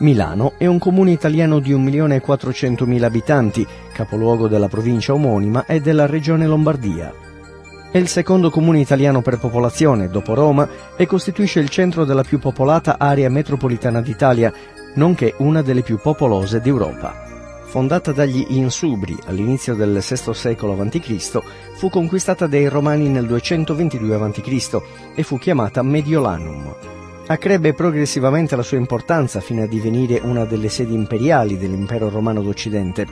Milano è un comune italiano di 1.400.000 abitanti, capoluogo della provincia omonima e della regione Lombardia. È il secondo comune italiano per popolazione, dopo Roma, e costituisce il centro della più popolata area metropolitana d'Italia, nonché una delle più popolose d'Europa. Fondata dagli Insubri all'inizio del VI secolo a.C., fu conquistata dai Romani nel 222 a.C. e fu chiamata Mediolanum accrebbe progressivamente la sua importanza fino a divenire una delle sedi imperiali dell'impero romano d'Occidente.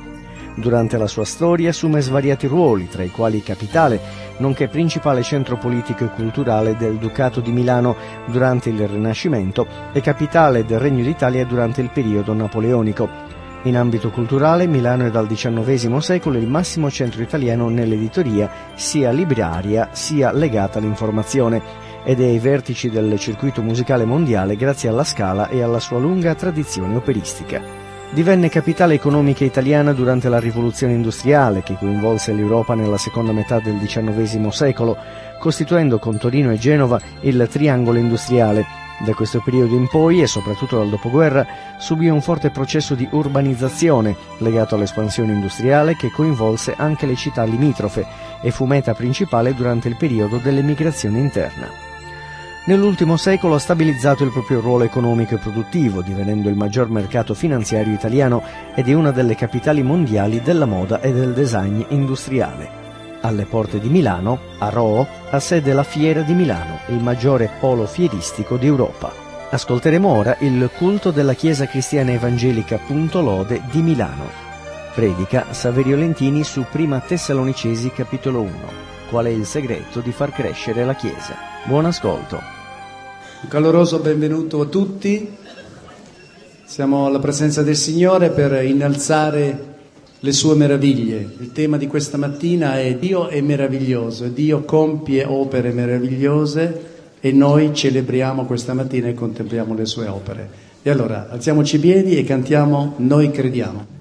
Durante la sua storia assume svariati ruoli, tra i quali capitale, nonché principale centro politico e culturale del Ducato di Milano durante il Rinascimento e capitale del Regno d'Italia durante il periodo napoleonico. In ambito culturale, Milano è dal XIX secolo il massimo centro italiano nell'editoria, sia libraria sia legata all'informazione ed è ai vertici del circuito musicale mondiale grazie alla Scala e alla sua lunga tradizione operistica. Divenne capitale economica italiana durante la rivoluzione industriale che coinvolse l'Europa nella seconda metà del XIX secolo, costituendo con Torino e Genova il triangolo industriale. Da questo periodo in poi, e soprattutto dal dopoguerra, subì un forte processo di urbanizzazione legato all'espansione industriale che coinvolse anche le città limitrofe e fu meta principale durante il periodo dell'emigrazione interna. Nell'ultimo secolo ha stabilizzato il proprio ruolo economico e produttivo, divenendo il maggior mercato finanziario italiano ed è una delle capitali mondiali della moda e del design industriale. Alle porte di Milano, a Roo, ha sede la Fiera di Milano, il maggiore polo fieristico d'Europa. Ascolteremo ora il culto della Chiesa Cristiana Evangelica Punto Lode di Milano. Predica Saverio Lentini su Prima Tessalonicesi capitolo 1. Qual è il segreto di far crescere la Chiesa? Buon ascolto. Un caloroso benvenuto a tutti. Siamo alla presenza del Signore per innalzare le sue meraviglie. Il tema di questa mattina è Dio è meraviglioso, Dio compie opere meravigliose e noi celebriamo questa mattina e contempliamo le sue opere. E allora alziamoci i piedi e cantiamo Noi crediamo.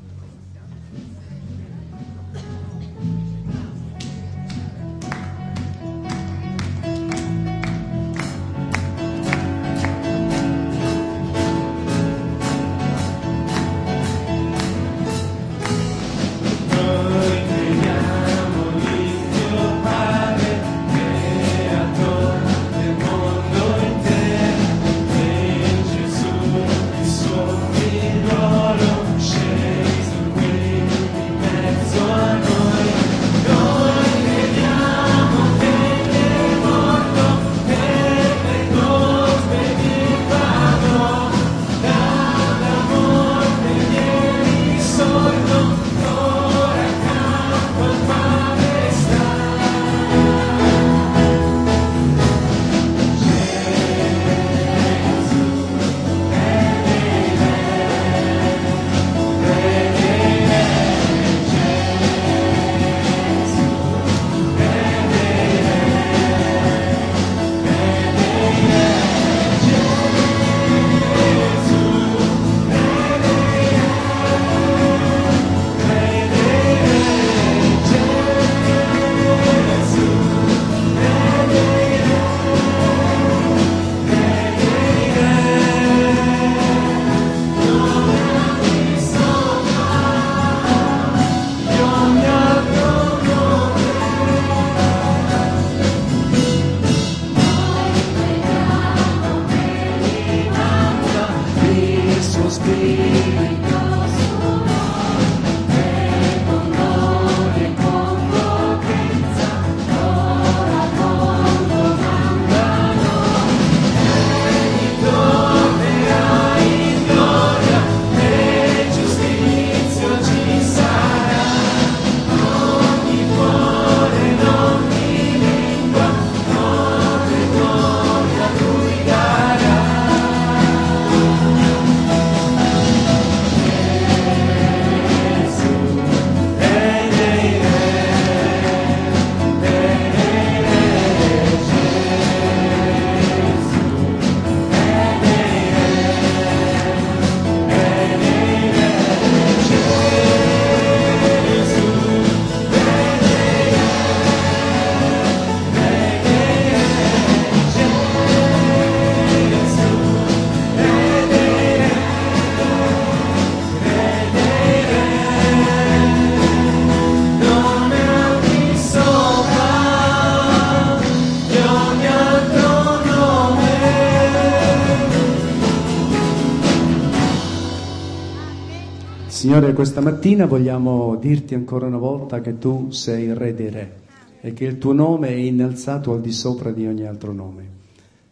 Signore, questa mattina vogliamo dirti ancora una volta che tu sei il Re dei Re e che il tuo nome è innalzato al di sopra di ogni altro nome.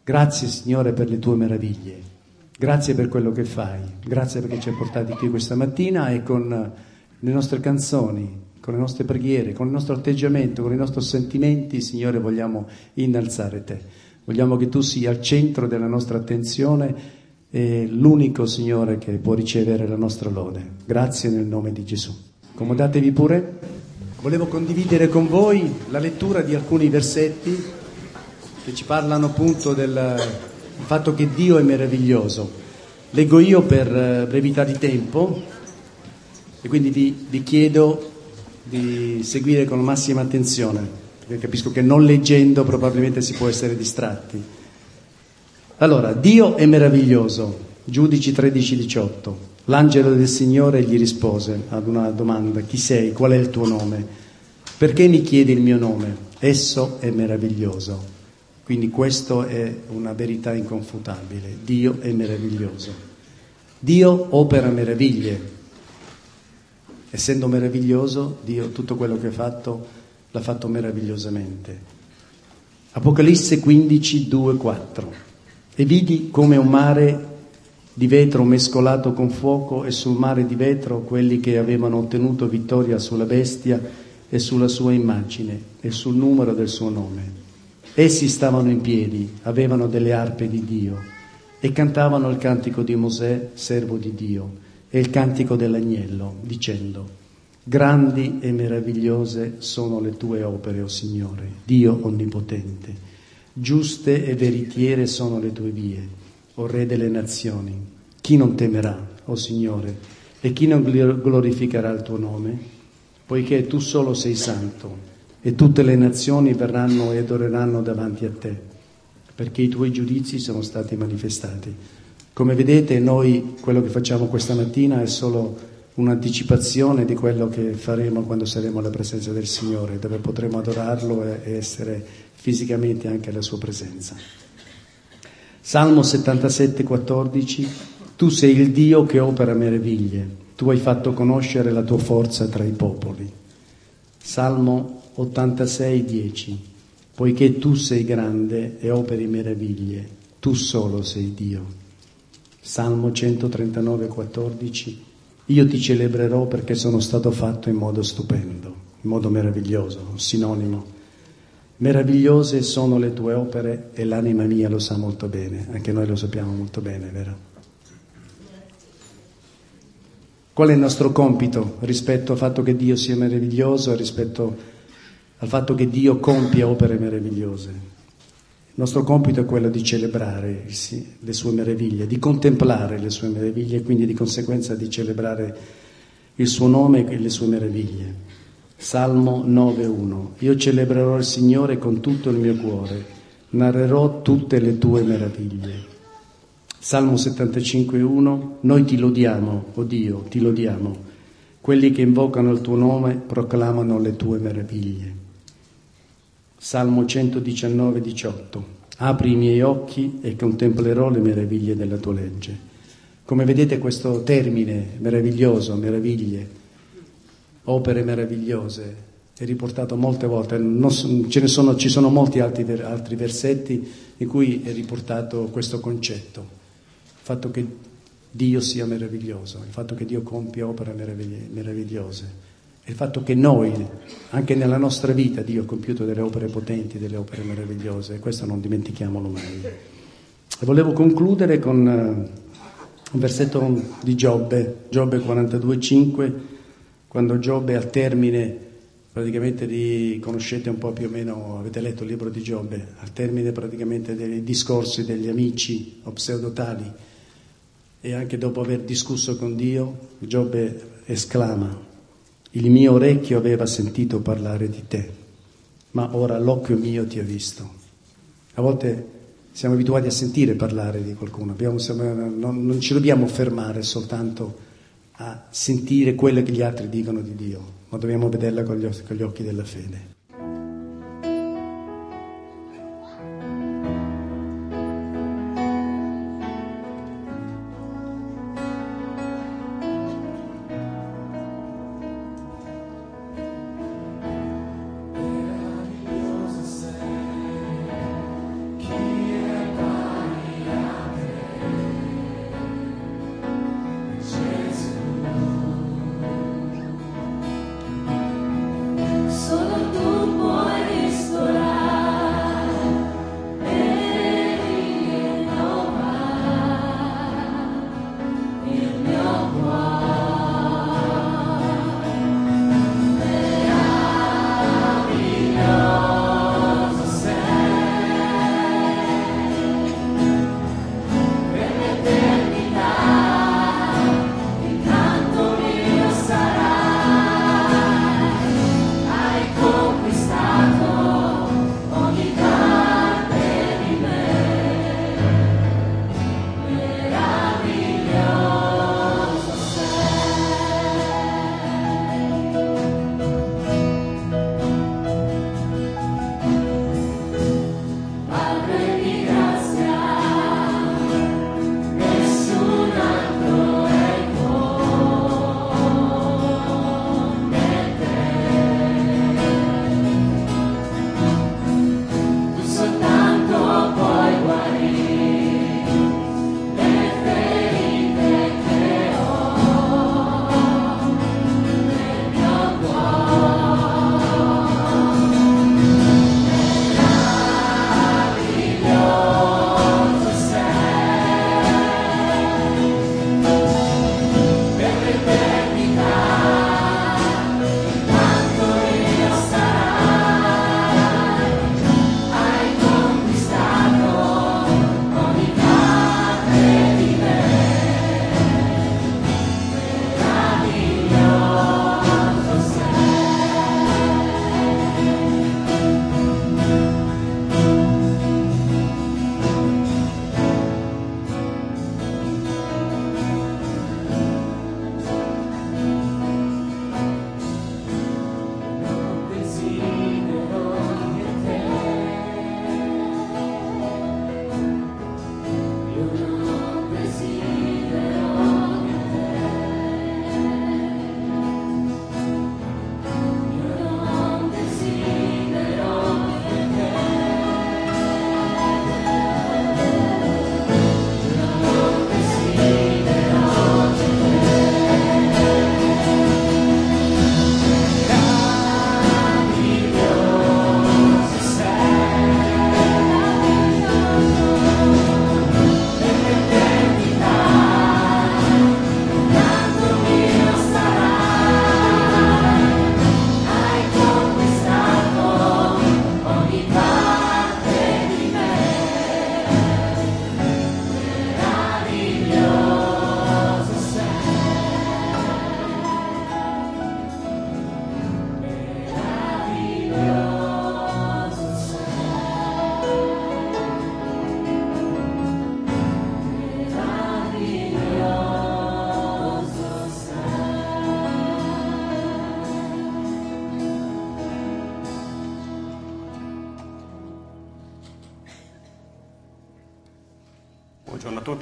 Grazie Signore per le tue meraviglie, grazie per quello che fai, grazie perché ci hai portati qui questa mattina e con le nostre canzoni, con le nostre preghiere, con il nostro atteggiamento, con i nostri sentimenti, Signore, vogliamo innalzare te. Vogliamo che tu sia al centro della nostra attenzione e l'unico Signore che può ricevere la nostra lode. Grazie nel nome di Gesù. Accomodatevi pure. Volevo condividere con voi la lettura di alcuni versetti che ci parlano appunto del fatto che Dio è meraviglioso. Leggo io per eh, brevità di tempo e quindi vi, vi chiedo di seguire con massima attenzione, perché capisco che non leggendo probabilmente si può essere distratti. Allora, Dio è meraviglioso, Giudici 13-18. L'angelo del Signore gli rispose ad una domanda, chi sei, qual è il tuo nome? Perché mi chiedi il mio nome? Esso è meraviglioso. Quindi questa è una verità inconfutabile, Dio è meraviglioso. Dio opera meraviglie. Essendo meraviglioso, Dio tutto quello che ha fatto l'ha fatto meravigliosamente. Apocalisse 15, 2, 4. E vidi come un mare di vetro mescolato con fuoco e sul mare di vetro quelli che avevano ottenuto vittoria sulla bestia e sulla sua immagine e sul numero del suo nome. Essi stavano in piedi, avevano delle arpe di Dio e cantavano il cantico di Mosè, servo di Dio, e il cantico dell'agnello, dicendo, Grandi e meravigliose sono le tue opere, o oh Signore, Dio onnipotente. Giuste e veritiere sono le tue vie o Re delle nazioni, chi non temerà, o Signore, e chi non glorificherà il tuo nome? Poiché tu solo sei santo e tutte le nazioni verranno e adoreranno davanti a te, perché i tuoi giudizi sono stati manifestati. Come vedete noi quello che facciamo questa mattina è solo un'anticipazione di quello che faremo quando saremo alla presenza del Signore, dove potremo adorarlo e essere fisicamente anche alla sua presenza. Salmo 77, 14, tu sei il Dio che opera meraviglie, tu hai fatto conoscere la tua forza tra i popoli. Salmo 86, 10, poiché tu sei grande e operi meraviglie, tu solo sei Dio. Salmo 139, 14, io ti celebrerò perché sono stato fatto in modo stupendo, in modo meraviglioso, sinonimo Meravigliose sono le tue opere e l'anima mia lo sa molto bene, anche noi lo sappiamo molto bene, vero? Qual è il nostro compito rispetto al fatto che Dio sia meraviglioso e rispetto al fatto che Dio compia opere meravigliose? Il nostro compito è quello di celebrare le sue meraviglie, di contemplare le sue meraviglie e quindi di conseguenza di celebrare il suo nome e le sue meraviglie. Salmo 9.1 Io celebrerò il Signore con tutto il mio cuore, narrerò tutte le tue meraviglie. Salmo 75.1 Noi ti lodiamo, o oh Dio, ti lodiamo. Quelli che invocano il tuo nome proclamano le tue meraviglie. Salmo 119.18 Apri i miei occhi e contemplerò le meraviglie della tua legge. Come vedete questo termine meraviglioso, meraviglie, opere meravigliose, è riportato molte volte, non, sono, ci sono molti altri, altri versetti in cui è riportato questo concetto, il fatto che Dio sia meraviglioso, il fatto che Dio compia opere meravigliose, il fatto che noi, anche nella nostra vita, Dio ha compiuto delle opere potenti, delle opere meravigliose, e questo non dimentichiamolo mai. E volevo concludere con eh, un versetto di Giobbe, Giobbe 42,5 quando Giobbe al termine praticamente di, conoscete un po' più o meno, avete letto il libro di Giobbe, al termine praticamente dei discorsi degli amici o pseudotali e anche dopo aver discusso con Dio, Giobbe esclama, il mio orecchio aveva sentito parlare di te, ma ora l'occhio mio ti ha visto. A volte siamo abituati a sentire parlare di qualcuno, Abbiamo, non, non ci dobbiamo fermare soltanto a sentire quello che gli altri dicono di Dio, ma dobbiamo vederla con gli, occhi della fede.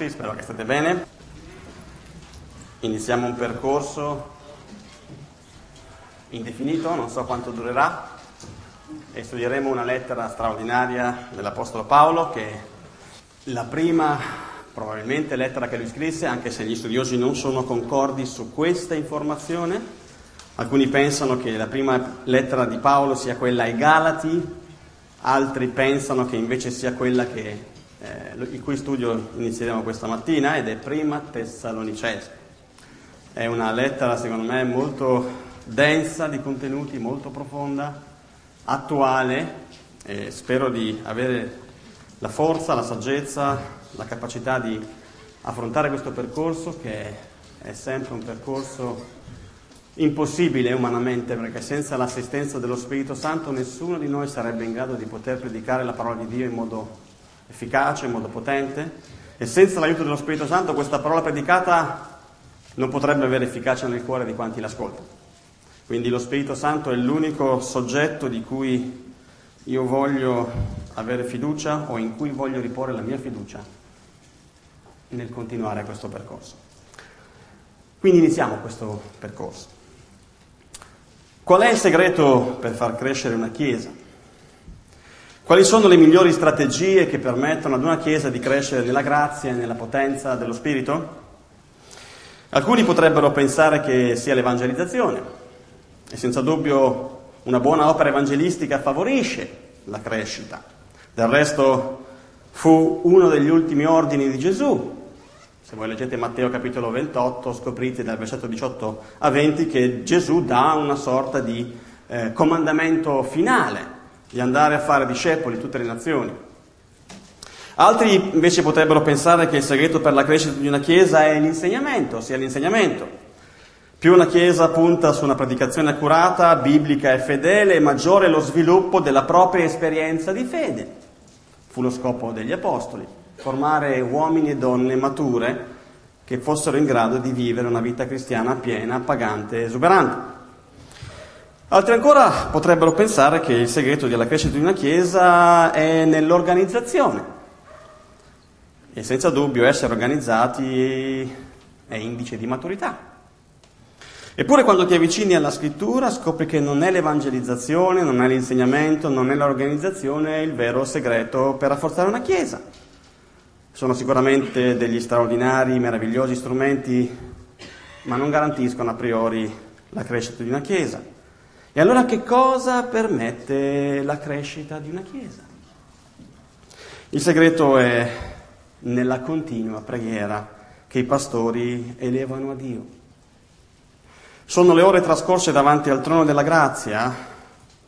Tutti, spero che state bene. Iniziamo un percorso indefinito, non so quanto durerà, e studieremo una lettera straordinaria dell'Apostolo Paolo, che è la prima, probabilmente, lettera che lui scrisse, anche se gli studiosi non sono concordi su questa informazione. Alcuni pensano che la prima lettera di Paolo sia quella ai Galati, altri pensano che invece sia quella che eh, il cui studio inizieremo questa mattina ed è prima Tessalonicese. È una lettera secondo me molto densa di contenuti, molto profonda, attuale e spero di avere la forza, la saggezza, la capacità di affrontare questo percorso che è sempre un percorso impossibile umanamente perché senza l'assistenza dello Spirito Santo nessuno di noi sarebbe in grado di poter predicare la parola di Dio in modo efficace, modo potente e senza l'aiuto dello Spirito Santo questa parola predicata non potrebbe avere efficacia nel cuore di quanti l'ascoltano. Quindi lo Spirito Santo è l'unico soggetto di cui io voglio avere fiducia o in cui voglio riporre la mia fiducia nel continuare questo percorso. Quindi iniziamo questo percorso. Qual è il segreto per far crescere una Chiesa? Quali sono le migliori strategie che permettono ad una Chiesa di crescere nella grazia e nella potenza dello Spirito? Alcuni potrebbero pensare che sia l'evangelizzazione e senza dubbio una buona opera evangelistica favorisce la crescita. Del resto fu uno degli ultimi ordini di Gesù. Se voi leggete Matteo capitolo 28 scoprite dal versetto 18 a 20 che Gesù dà una sorta di eh, comandamento finale di andare a fare discepoli tutte le nazioni. Altri invece potrebbero pensare che il segreto per la crescita di una Chiesa è l'insegnamento, sia l'insegnamento. Più una Chiesa punta su una predicazione accurata, biblica e fedele, maggiore è lo sviluppo della propria esperienza di fede. Fu lo scopo degli Apostoli, formare uomini e donne mature che fossero in grado di vivere una vita cristiana piena, pagante e esuberante. Altri ancora potrebbero pensare che il segreto della crescita di una Chiesa è nell'organizzazione. E senza dubbio essere organizzati è indice di maturità. Eppure quando ti avvicini alla scrittura scopri che non è l'evangelizzazione, non è l'insegnamento, non è l'organizzazione il vero segreto per rafforzare una Chiesa. Sono sicuramente degli straordinari, meravigliosi strumenti, ma non garantiscono a priori la crescita di una Chiesa. E allora che cosa permette la crescita di una Chiesa? Il segreto è nella continua preghiera che i pastori elevano a Dio. Sono le ore trascorse davanti al trono della grazia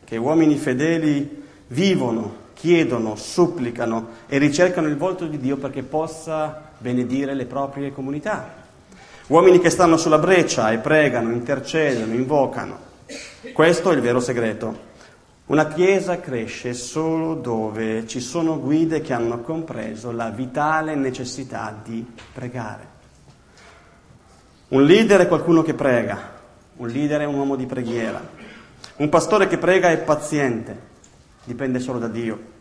che uomini fedeli vivono, chiedono, supplicano e ricercano il volto di Dio perché possa benedire le proprie comunità. Uomini che stanno sulla breccia e pregano, intercedono, invocano. Questo è il vero segreto. Una Chiesa cresce solo dove ci sono guide che hanno compreso la vitale necessità di pregare. Un leader è qualcuno che prega, un leader è un uomo di preghiera. Un pastore che prega è paziente, dipende solo da Dio.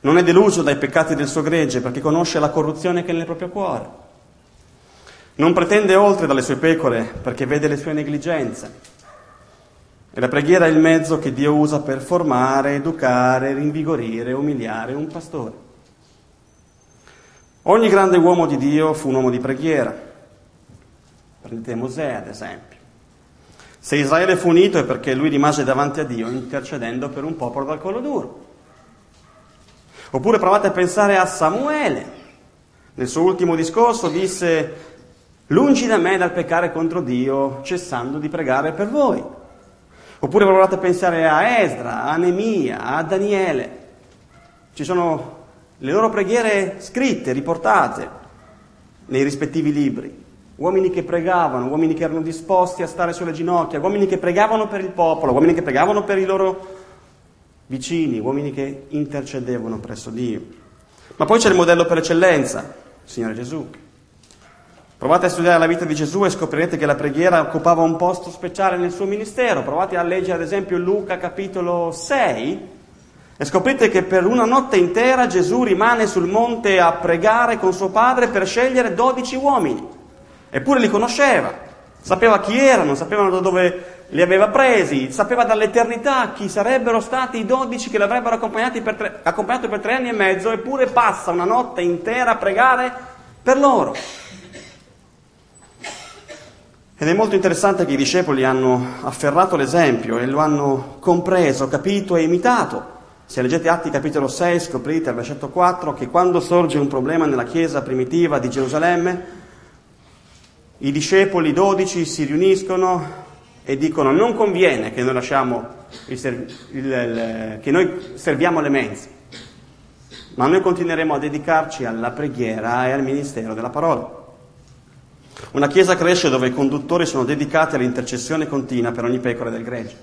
Non è deluso dai peccati del suo gregge perché conosce la corruzione che è nel proprio cuore. Non pretende oltre dalle sue pecore perché vede le sue negligenze. E la preghiera è il mezzo che Dio usa per formare, educare, rinvigorire, umiliare un pastore. Ogni grande uomo di Dio fu un uomo di preghiera. Prendete Mosè, ad esempio. Se Israele fu unito è perché lui rimase davanti a Dio intercedendo per un popolo dal collo duro. Oppure provate a pensare a Samuele. Nel suo ultimo discorso disse, lungi da me dal peccare contro Dio, cessando di pregare per voi. Oppure provate a pensare a Esdra, a Nemia, a Daniele. Ci sono le loro preghiere scritte, riportate nei rispettivi libri. Uomini che pregavano, uomini che erano disposti a stare sulle ginocchia, uomini che pregavano per il popolo, uomini che pregavano per i loro vicini, uomini che intercedevano presso Dio. Ma poi c'è il modello per eccellenza, il Signore Gesù. Provate a studiare la vita di Gesù e scoprirete che la preghiera occupava un posto speciale nel suo ministero. Provate a leggere ad esempio Luca capitolo 6 E scoprite che per una notte intera Gesù rimane sul monte a pregare con suo padre per scegliere dodici uomini. Eppure li conosceva, sapeva chi erano, sapevano da dove li aveva presi, sapeva dall'eternità chi sarebbero stati i dodici che l'avrebbero per tre, accompagnato per tre anni e mezzo, eppure passa una notte intera a pregare per loro. Ed è molto interessante che i discepoli hanno afferrato l'esempio e lo hanno compreso, capito e imitato. Se leggete Atti capitolo 6 scoprite al versetto 4 che quando sorge un problema nella chiesa primitiva di Gerusalemme, i discepoli dodici si riuniscono e dicono non conviene che noi, il serv- il, il, che noi serviamo le mense, ma noi continueremo a dedicarci alla preghiera e al ministero della parola. Una chiesa cresce dove i conduttori sono dedicati all'intercessione continua per ogni pecora del gregge.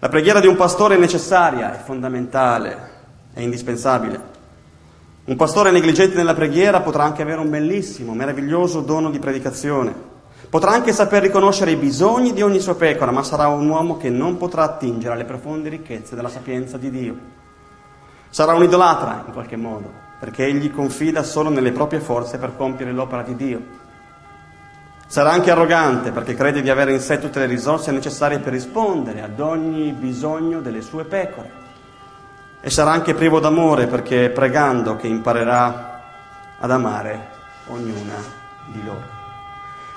La preghiera di un pastore è necessaria, è fondamentale, è indispensabile. Un pastore negligente nella preghiera potrà anche avere un bellissimo, meraviglioso dono di predicazione. Potrà anche saper riconoscere i bisogni di ogni sua pecora, ma sarà un uomo che non potrà attingere alle profonde ricchezze della sapienza di Dio. Sarà un idolatra in qualche modo, perché egli confida solo nelle proprie forze per compiere l'opera di Dio. Sarà anche arrogante perché crede di avere in sé tutte le risorse necessarie per rispondere ad ogni bisogno delle sue pecore. E sarà anche privo d'amore perché è pregando che imparerà ad amare ognuna di loro.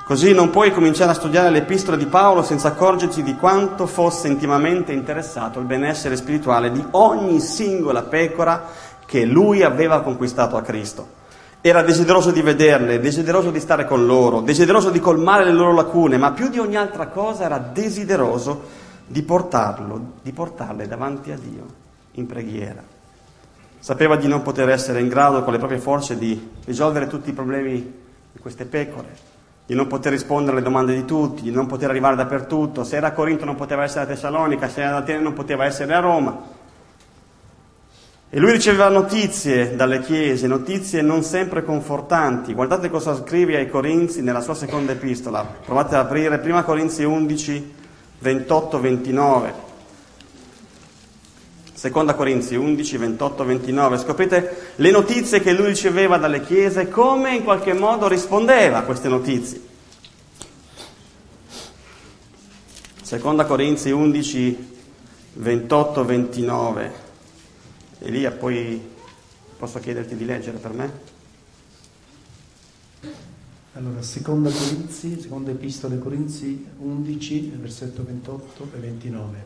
Così non puoi cominciare a studiare l'epistole di Paolo senza accorgerti di quanto fosse intimamente interessato al benessere spirituale di ogni singola pecora che lui aveva conquistato a Cristo. Era desideroso di vederle, desideroso di stare con loro, desideroso di colmare le loro lacune, ma più di ogni altra cosa era desideroso di portarlo, di portarle davanti a Dio in preghiera. Sapeva di non poter essere in grado con le proprie forze di risolvere tutti i problemi di queste pecore, di non poter rispondere alle domande di tutti, di non poter arrivare dappertutto. Se era a Corinto non poteva essere a Tessalonica, se era ad Atene non poteva essere a Roma. E lui riceveva notizie dalle chiese, notizie non sempre confortanti. Guardate cosa scrive ai Corinzi nella sua seconda epistola. Provate ad aprire 1 Corinzi 11, 28-29. Seconda Corinzi 11, 28, 29. Scoprite le notizie che lui riceveva dalle chiese come in qualche modo rispondeva a queste notizie. Seconda Corinzi 11, 28, 29. Elia, poi posso chiederti di leggere per me? Allora, seconda Corinzi, seconda epistola Corinzi 11, versetto 28 e 29.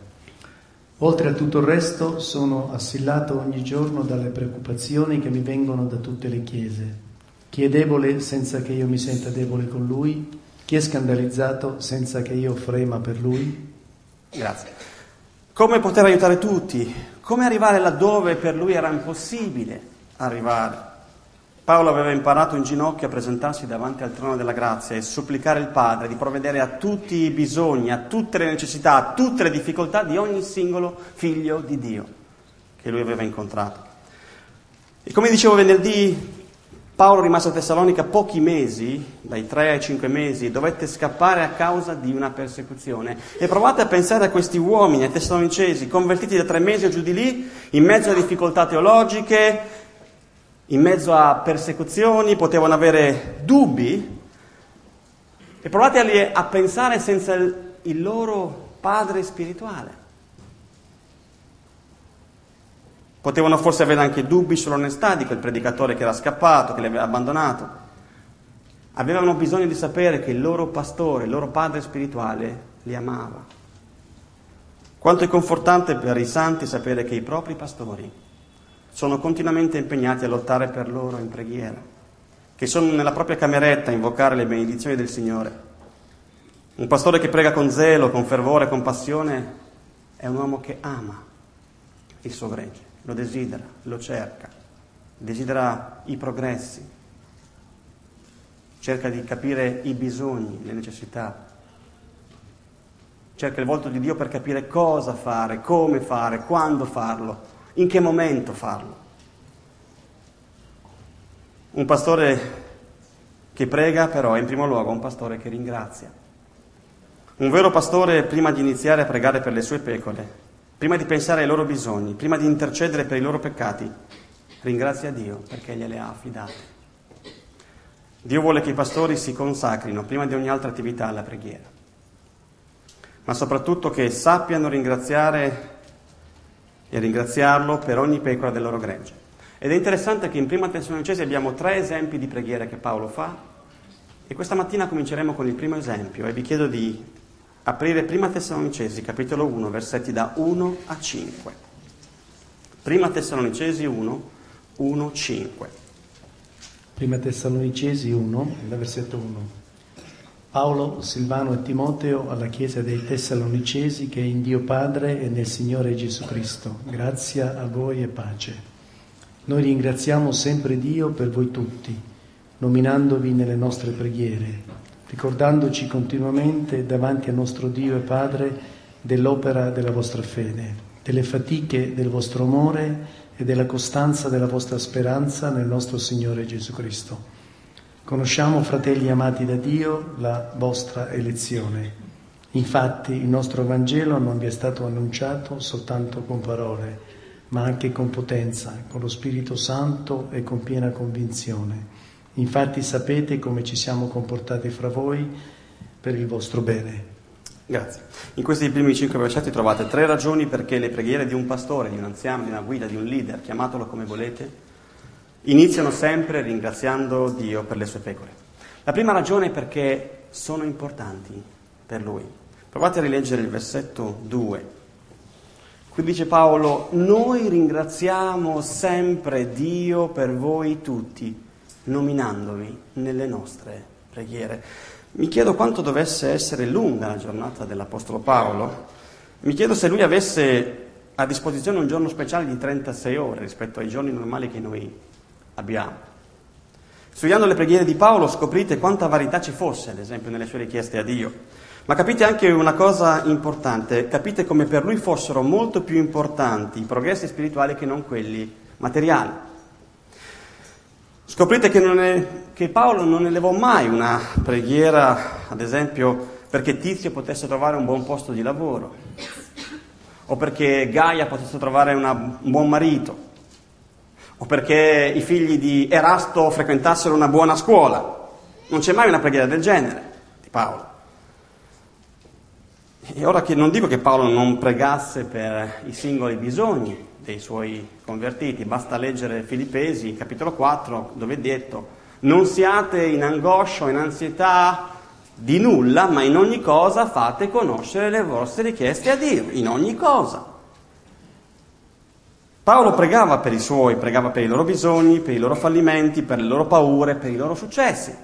Oltre a tutto il resto sono assillato ogni giorno dalle preoccupazioni che mi vengono da tutte le chiese. Chi è debole senza che io mi senta debole con lui? Chi è scandalizzato senza che io frema per lui? Grazie. Come poter aiutare tutti? Come arrivare laddove per lui era impossibile arrivare? Paolo aveva imparato in ginocchio a presentarsi davanti al trono della grazia e supplicare il Padre di provvedere a tutti i bisogni, a tutte le necessità, a tutte le difficoltà di ogni singolo figlio di Dio che lui aveva incontrato. E come dicevo venerdì, Paolo rimase a Tessalonica pochi mesi, dai tre ai cinque mesi, dovette scappare a causa di una persecuzione. E provate a pensare a questi uomini, ai tessalonicesi, convertiti da tre mesi o giù di lì, in mezzo a difficoltà teologiche, in mezzo a persecuzioni, potevano avere dubbi. E provate a, pensare senza il, il loro padre spirituale. Potevano forse avere anche dubbi sull'onestà di quel predicatore che era scappato, che li aveva abbandonato. Avevano bisogno di sapere che il loro pastore, il loro padre spirituale li amava. Quanto è confortante per i santi sapere che i propri pastori sono continuamente impegnati a lottare per loro in preghiera, che sono nella propria cameretta a invocare le benedizioni del Signore. Un pastore che prega con zelo, con fervore, con passione, è un uomo che ama il suo gregge lo desidera, lo cerca, desidera i progressi, cerca di capire i bisogni, le necessità, cerca il volto di Dio per capire cosa fare, come fare, quando farlo, in che momento farlo. Un pastore che prega però è in primo luogo un pastore che ringrazia. Un vero pastore prima di iniziare a pregare per le sue pecore prima di pensare ai loro bisogni, prima di intercedere per i loro peccati, ringrazia Dio perché gliele ha affidate. Dio vuole che i pastori si consacrino prima di ogni altra attività alla preghiera, ma soprattutto che sappiano ringraziare e ringraziarlo per ogni pecora del loro gregge. Ed è interessante che in Prima Tessalonicesi abbiamo tre esempi di preghiera che Paolo fa e questa mattina cominceremo con il primo esempio e vi chiedo di aprire Prima Tessalonicesi capitolo 1 versetti da 1 a 5. Prima Tessalonicesi 1, 1, 5. Prima Tessalonicesi 1, versetto 1. Paolo, Silvano e Timoteo alla Chiesa dei Tessalonicesi che è in Dio Padre e nel Signore Gesù Cristo. Grazia a voi e pace. Noi ringraziamo sempre Dio per voi tutti, nominandovi nelle nostre preghiere, ricordandoci continuamente davanti al nostro Dio e Padre dell'opera della vostra fede, delle fatiche del vostro amore e della costanza della vostra speranza nel nostro Signore Gesù Cristo Conosciamo, fratelli amati da Dio, la vostra elezione. Infatti il nostro Vangelo non vi è stato annunciato soltanto con parole, ma anche con potenza, con lo Spirito Santo e con piena convinzione. Infatti sapete come ci siamo comportati fra voi per il vostro bene. Grazie. In questi primi cinque versetti trovate tre ragioni perché le preghiere di un pastore, di un anziano, di una guida, di un leader, chiamatelo come volete, iniziano sempre ringraziando Dio per le sue pecore. La prima ragione è perché sono importanti per lui. Provate a rileggere il versetto 2. Qui dice Paolo, noi ringraziamo sempre Dio per voi tutti, nominandovi nelle nostre preghiere. Mi chiedo quanto dovesse essere lunga la giornata dell'Apostolo Paolo. Mi chiedo se lui avesse a disposizione un giorno speciale di 36 ore rispetto ai giorni normali che noi abbiamo. Studiando le preghiere di Paolo scoprite quanta varietà ci fosse, ad esempio, nelle sue richieste a Dio. Ma capite anche una cosa importante, capite come per lui fossero molto più importanti i progressi spirituali che non quelli materiali. Scoprite che, è, che Paolo non elevò mai una preghiera, ad esempio, perché Tizio potesse trovare un buon posto di lavoro, o perché Gaia potesse trovare una, un buon marito, o perché i figli di Erasto frequentassero una buona scuola. Non c'è mai una preghiera del genere di Paolo. E ora che non dico che Paolo non pregasse per i singoli bisogni dei suoi convertiti, basta leggere Filippesi, capitolo 4, dove è detto non siate in angoscia o in ansietà di nulla, ma in ogni cosa fate conoscere le vostre richieste a Dio, in ogni cosa. Paolo pregava per i suoi, pregava per i loro bisogni, per i loro fallimenti, per le loro paure, per i loro successi.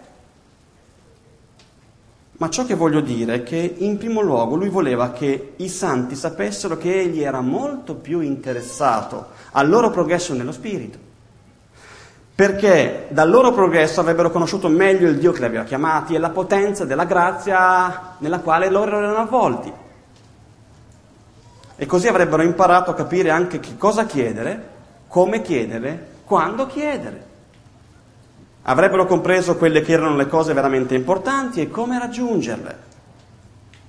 Ma ciò che voglio dire è che in primo luogo lui voleva che i santi sapessero che egli era molto più interessato al loro progresso nello spirito, perché dal loro progresso avrebbero conosciuto meglio il Dio che li aveva chiamati e la potenza della grazia nella quale loro erano avvolti. E così avrebbero imparato a capire anche che cosa chiedere, come chiedere, quando chiedere. Avrebbero compreso quelle che erano le cose veramente importanti e come raggiungerle.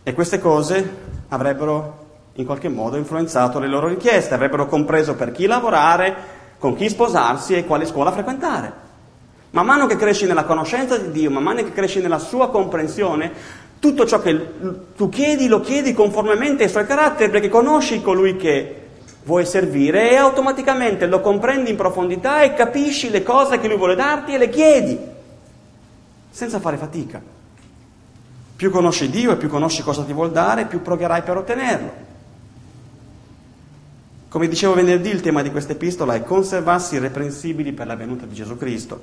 E queste cose avrebbero in qualche modo influenzato le loro richieste, avrebbero compreso per chi lavorare, con chi sposarsi e quale scuola frequentare. Man mano che cresci nella conoscenza di Dio, man mano che cresci nella sua comprensione, tutto ciò che tu chiedi lo chiedi conformemente ai suoi caratteri perché conosci colui che vuoi servire e automaticamente lo comprendi in profondità e capisci le cose che lui vuole darti e le chiedi, senza fare fatica. Più conosci Dio e più conosci cosa ti vuol dare, più provverai per ottenerlo. Come dicevo venerdì, il tema di questa epistola è conservarsi irreprensibili per la venuta di Gesù Cristo.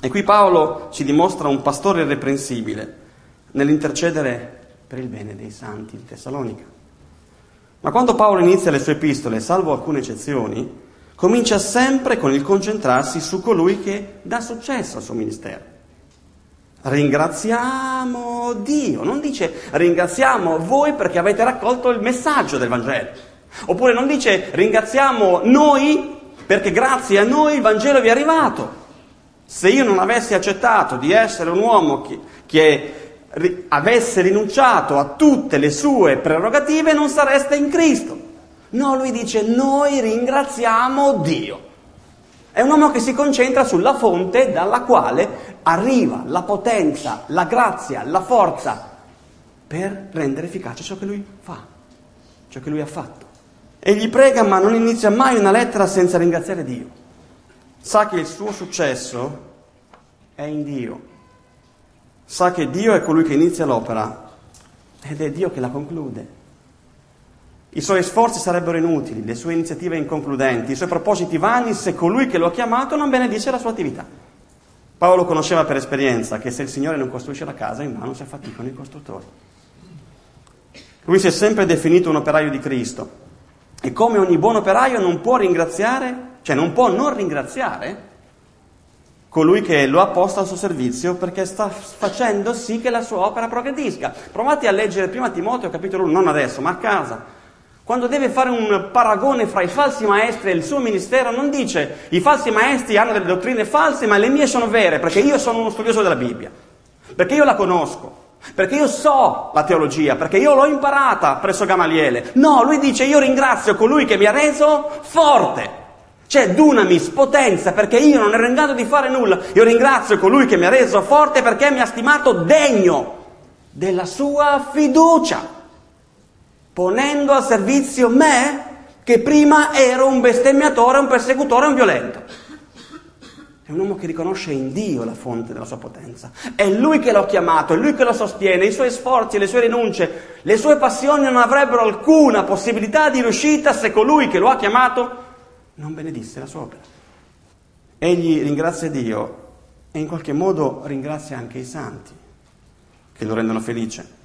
E qui Paolo ci dimostra un pastore irreprensibile nell'intercedere per il bene dei santi di Tessalonica. Ma quando Paolo inizia le sue epistole, salvo alcune eccezioni, comincia sempre con il concentrarsi su colui che dà successo al suo ministero. Ringraziamo Dio, non dice ringraziamo voi perché avete raccolto il messaggio del Vangelo, oppure non dice ringraziamo noi perché grazie a noi il Vangelo vi è arrivato. Se io non avessi accettato di essere un uomo che, che avesse rinunciato a tutte le sue prerogative non sareste in Cristo. No, lui dice noi ringraziamo Dio. È un uomo che si concentra sulla fonte dalla quale arriva la potenza, la grazia, la forza per rendere efficace ciò che lui fa, ciò che lui ha fatto. Egli prega ma non inizia mai una lettera senza ringraziare Dio. Sa che il suo successo è in Dio. Sa che Dio è colui che inizia l'opera ed è Dio che la conclude. I suoi sforzi sarebbero inutili, le sue iniziative inconcludenti, i suoi propositi vani se colui che lo ha chiamato non benedice la sua attività. Paolo conosceva per esperienza che se il Signore non costruisce la casa, in vano si affaticano i costruttori. Lui si è sempre definito un operaio di Cristo e come ogni buon operaio non può ringraziare, cioè non può non ringraziare colui che lo ha posto al suo servizio perché sta facendo sì che la sua opera progredisca. Provate a leggere prima Timoteo capitolo 1, non adesso, ma a casa. Quando deve fare un paragone fra i falsi maestri e il suo ministero, non dice i falsi maestri hanno delle dottrine false, ma le mie sono vere, perché io sono uno studioso della Bibbia, perché io la conosco, perché io so la teologia, perché io l'ho imparata presso Gamaliele. No, lui dice io ringrazio colui che mi ha reso forte. C'è dunamis, potenza, perché io non ero in grado di fare nulla. Io ringrazio colui che mi ha reso forte perché mi ha stimato degno della sua fiducia ponendo a servizio me che prima ero un bestemmiatore, un persecutore, un violento. È un uomo che riconosce in Dio la fonte della sua potenza. È lui che l'ha chiamato, è lui che lo sostiene, i suoi sforzi, le sue rinunce, le sue passioni non avrebbero alcuna possibilità di riuscita se colui che lo ha chiamato non benedisse la sua opera. Egli ringrazia Dio e in qualche modo ringrazia anche i santi che lo rendono felice.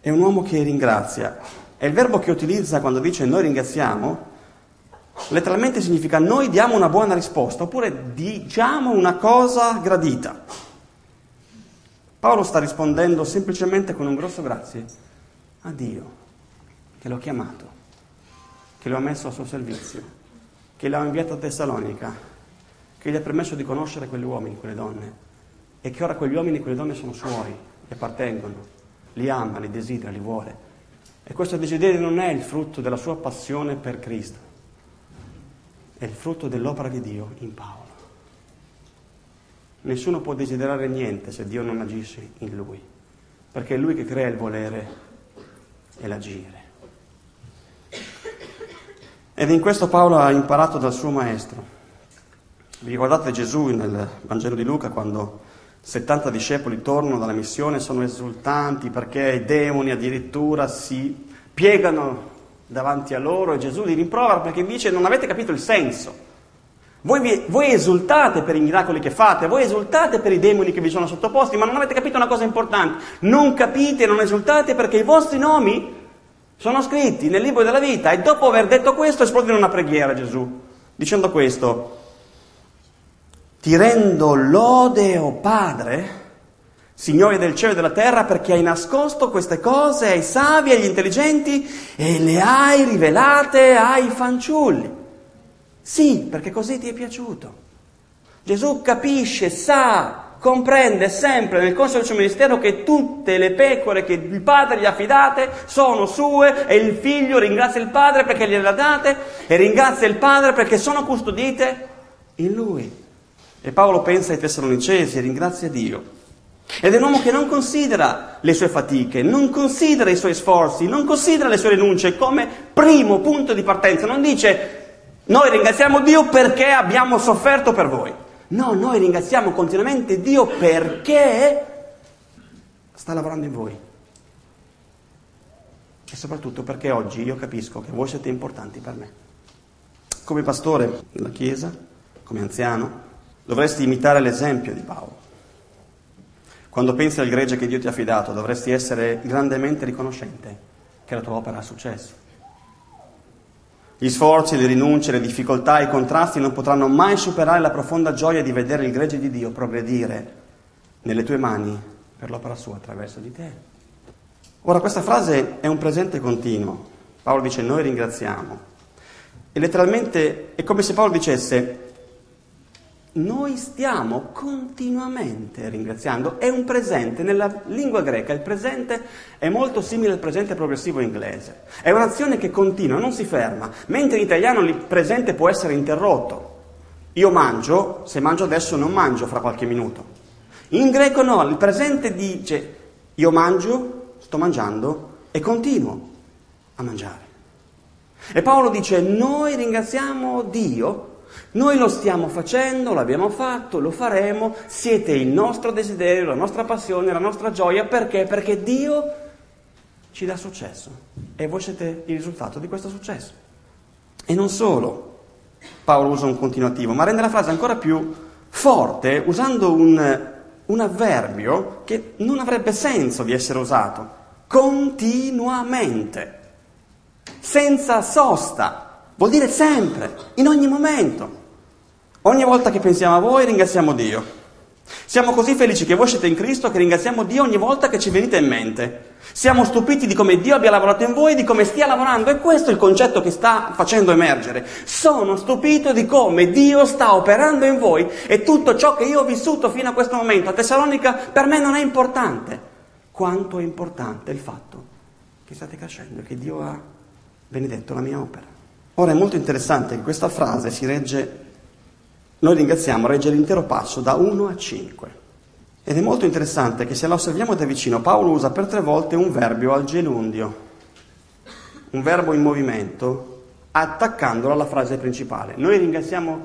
È un uomo che ringrazia e il verbo che utilizza quando dice noi ringraziamo, letteralmente significa noi diamo una buona risposta, oppure diciamo una cosa gradita. Paolo sta rispondendo semplicemente con un grosso grazie a Dio, che lo ha chiamato, che lo ha messo a suo servizio, che l'ha inviato a Tessalonica, che gli ha permesso di conoscere quegli uomini, quelle donne, e che ora quegli uomini e quelle donne sono suoi, gli appartengono, li ama, li desidera, li vuole. E questo desiderio non è il frutto della sua passione per Cristo, è il frutto dell'opera di Dio in Paolo. Nessuno può desiderare niente se Dio non agisce in lui, perché è lui che crea il volere e l'agire. Ed in questo Paolo ha imparato dal suo maestro. Vi ricordate Gesù nel Vangelo di Luca quando 70 discepoli tornano dalla missione, sono esultanti perché i demoni addirittura si piegano davanti a loro e Gesù li rimprovera perché dice non avete capito il senso. Voi, vi, voi, esultate per i miracoli che fate, voi esultate per i demoni che vi sono sottoposti, ma non avete capito una cosa importante. Non capite, non esultate perché i vostri nomi sono scritti nel libro della vita. E dopo aver detto questo esplode in una preghiera Gesù, dicendo questo. Ti rendo lode, o oh Padre, Signore del cielo e della terra, perché hai nascosto queste cose ai savi e agli intelligenti e le hai rivelate ai fanciulli. Sì, perché così ti è piaciuto. Gesù capisce, sa, comprende sempre nel corso del suo ministero che tutte le pecore che il padre gli ha affidate sono sue e il figlio ringrazia il padre perché gliele ha date e ringrazia il padre perché sono custodite in lui. E Paolo pensa ai Tessalonicesi e ringrazia Dio. Ed è un uomo che non considera le sue fatiche, non considera i suoi sforzi, non considera le sue rinunce come primo punto di partenza. Non dice noi ringraziamo Dio perché abbiamo sofferto per voi. No, noi ringraziamo continuamente Dio perché sta lavorando in voi. E soprattutto perché oggi io capisco che voi siete importanti per me. Come pastore della Chiesa, come anziano, Dovresti imitare l'esempio di Paolo. Quando pensi al gregge che Dio ti ha affidato, dovresti essere grandemente riconoscente che la tua opera ha successo. Gli sforzi, le rinunce, le difficoltà, i contrasti non potranno mai superare la profonda gioia di vedere il gregge di Dio progredire nelle tue mani per l'opera sua attraverso di te. Ora questa frase è un presente continuo. Paolo dice noi ringraziamo. E letteralmente è come se Paolo dicesse noi stiamo continuamente ringraziando, è un presente, nella lingua greca il presente è molto simile al presente progressivo inglese, è un'azione che continua, non si ferma, mentre in italiano il presente può essere interrotto. Io mangio, se mangio adesso non mangio fra qualche minuto. In greco no, il presente dice io mangio, sto mangiando e continuo a mangiare. E Paolo dice noi ringraziamo Dio noi lo stiamo facendo, l'abbiamo fatto, lo faremo, siete il nostro desiderio, la nostra passione, la nostra gioia, perché? Perché Dio ci dà successo e voi siete il risultato di questo successo. E non solo, Paolo usa un continuativo, ma rende la frase ancora più forte usando un, un avverbio che non avrebbe senso di essere usato, continuamente, senza sosta, vuol dire sempre, in ogni momento. Ogni volta che pensiamo a voi ringraziamo Dio. Siamo così felici che voi siete in Cristo che ringraziamo Dio ogni volta che ci venite in mente. Siamo stupiti di come Dio abbia lavorato in voi, di come stia lavorando e questo è il concetto che sta facendo emergere. Sono stupito di come Dio sta operando in voi e tutto ciò che io ho vissuto fino a questo momento a Tessalonica per me non è importante. Quanto è importante il fatto che state crescendo e che Dio ha benedetto la mia opera. Ora è molto interessante che questa frase si regge noi ringraziamo regge l'intero passo da 1 a 5. Ed è molto interessante che se la osserviamo da vicino, Paolo usa per tre volte un verbio al gerundio, un verbo in movimento, attaccandolo alla frase principale. Noi ringraziamo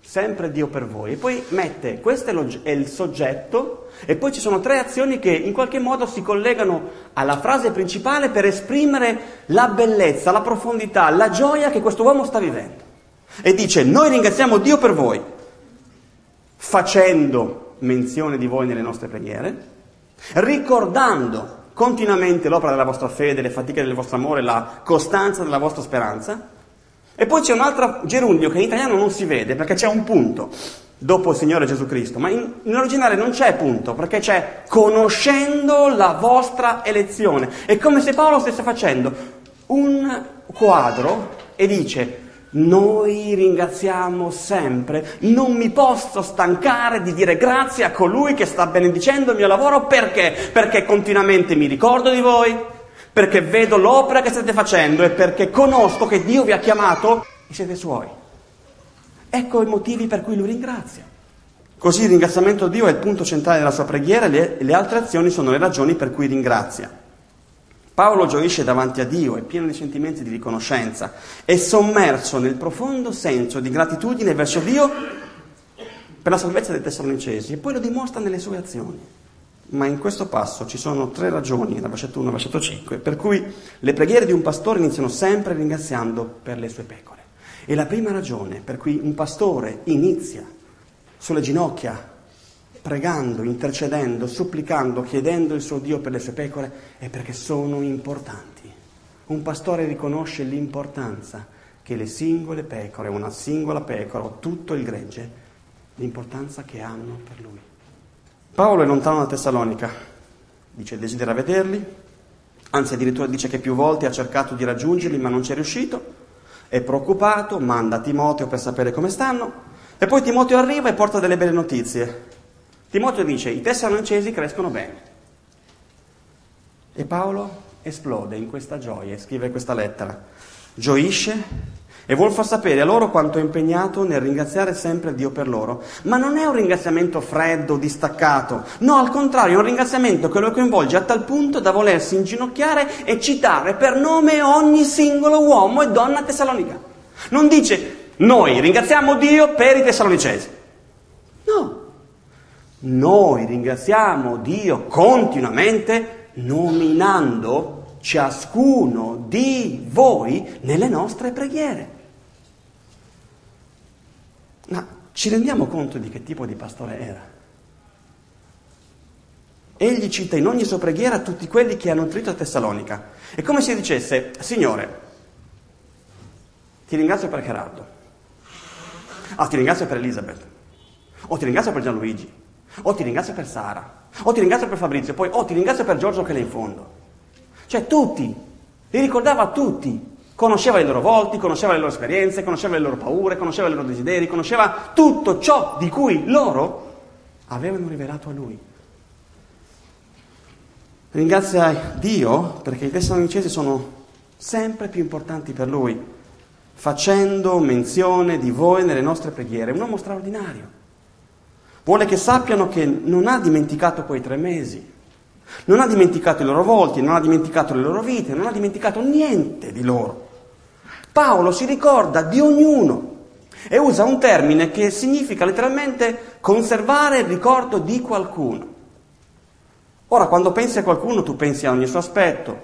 sempre Dio per voi. E poi mette, questo è il soggetto, e poi ci sono tre azioni che in qualche modo si collegano alla frase principale per esprimere la bellezza, la profondità, la gioia che questo uomo sta vivendo. E dice, noi ringraziamo Dio per voi, facendo menzione di voi nelle nostre preghiere, ricordando continuamente l'opera della vostra fede, le fatiche del vostro amore, la costanza della vostra speranza. E poi c'è un altro gerundio che in italiano non si vede perché c'è un punto dopo il Signore Gesù Cristo, ma in, in, originale non c'è punto, perché c'è conoscendo la vostra elezione. È come se Paolo stesse facendo un quadro e dice noi ringraziamo sempre, non mi posso stancare di dire grazie a colui che sta benedicendo il mio lavoro perché? Perché continuamente mi ricordo di voi, perché vedo l'opera che state facendo e perché conosco che Dio vi ha chiamato e siete suoi. Ecco i motivi per cui lui ringrazia. Così il ringraziamento a Dio è il punto centrale della sua preghiera e le altre azioni sono le ragioni per cui ringrazia. Paolo gioisce davanti a Dio, è pieno di sentimenti di riconoscenza, è sommerso nel profondo senso di gratitudine verso Dio per la salvezza dei Tessalonicesi e poi lo dimostra nelle sue azioni. Ma in questo passo ci sono tre ragioni, da versetto 1 al versetto 5, per cui le preghiere di un pastore iniziano sempre ringraziando per le sue pecore. E la prima ragione per cui un pastore inizia sulle ginocchia pregando, intercedendo, supplicando, chiedendo il suo Dio per le sue pecore, è perché sono importanti. Un pastore riconosce l'importanza che le singole pecore, una singola pecora o tutto il gregge, l'importanza che hanno per lui. Paolo è lontano da Tessalonica, dice desidera vederli, anzi addirittura dice che più volte ha cercato di raggiungerli ma non ci è riuscito, è preoccupato, manda Timoteo per sapere come stanno e poi Timoteo arriva e porta delle belle notizie. Timoteo dice i tessalonicesi crescono bene. E Paolo esplode in questa gioia e scrive questa lettera. Gioisce e vuol far sapere a loro quanto è impegnato nel ringraziare sempre Dio per loro. Ma non è un ringraziamento freddo, distaccato, no, al contrario, è un ringraziamento che lo coinvolge a tal punto da volersi inginocchiare e citare per nome ogni singolo uomo e donna tessalonica. Non dice noi ringraziamo Dio per i tessalonicesi. No, noi ringraziamo Dio continuamente nominando ciascuno di voi nelle nostre preghiere. Ma ci rendiamo conto di che tipo di pastore era? Egli cita in ogni sua preghiera tutti quelli che hanno nutrito Tessalonica. È come se dicesse, Signore, ti ringrazio per Gerardo, ah, ti ringrazio per Elisabeth, o ti ringrazio per Gianluigi, o ti ringrazio per Sara, o ti ringrazio per Fabrizio, poi o ti ringrazio per Giorgio che è in fondo. Cioè tutti, li ricordava tutti. Conosceva i loro volti, conosceva le loro esperienze, conosceva le loro paure, conosceva i loro desideri, conosceva tutto ciò di cui loro avevano rivelato a lui. Ringrazia Dio perché i tessalonicesi sono sempre più importanti per lui, facendo menzione di voi nelle nostre preghiere. Un uomo straordinario. Vuole che sappiano che non ha dimenticato quei tre mesi, non ha dimenticato i loro volti, non ha dimenticato le loro vite, non ha dimenticato niente di loro. Paolo si ricorda di ognuno e usa un termine che significa letteralmente conservare il ricordo di qualcuno. Ora, quando pensi a qualcuno, tu pensi a ogni suo aspetto.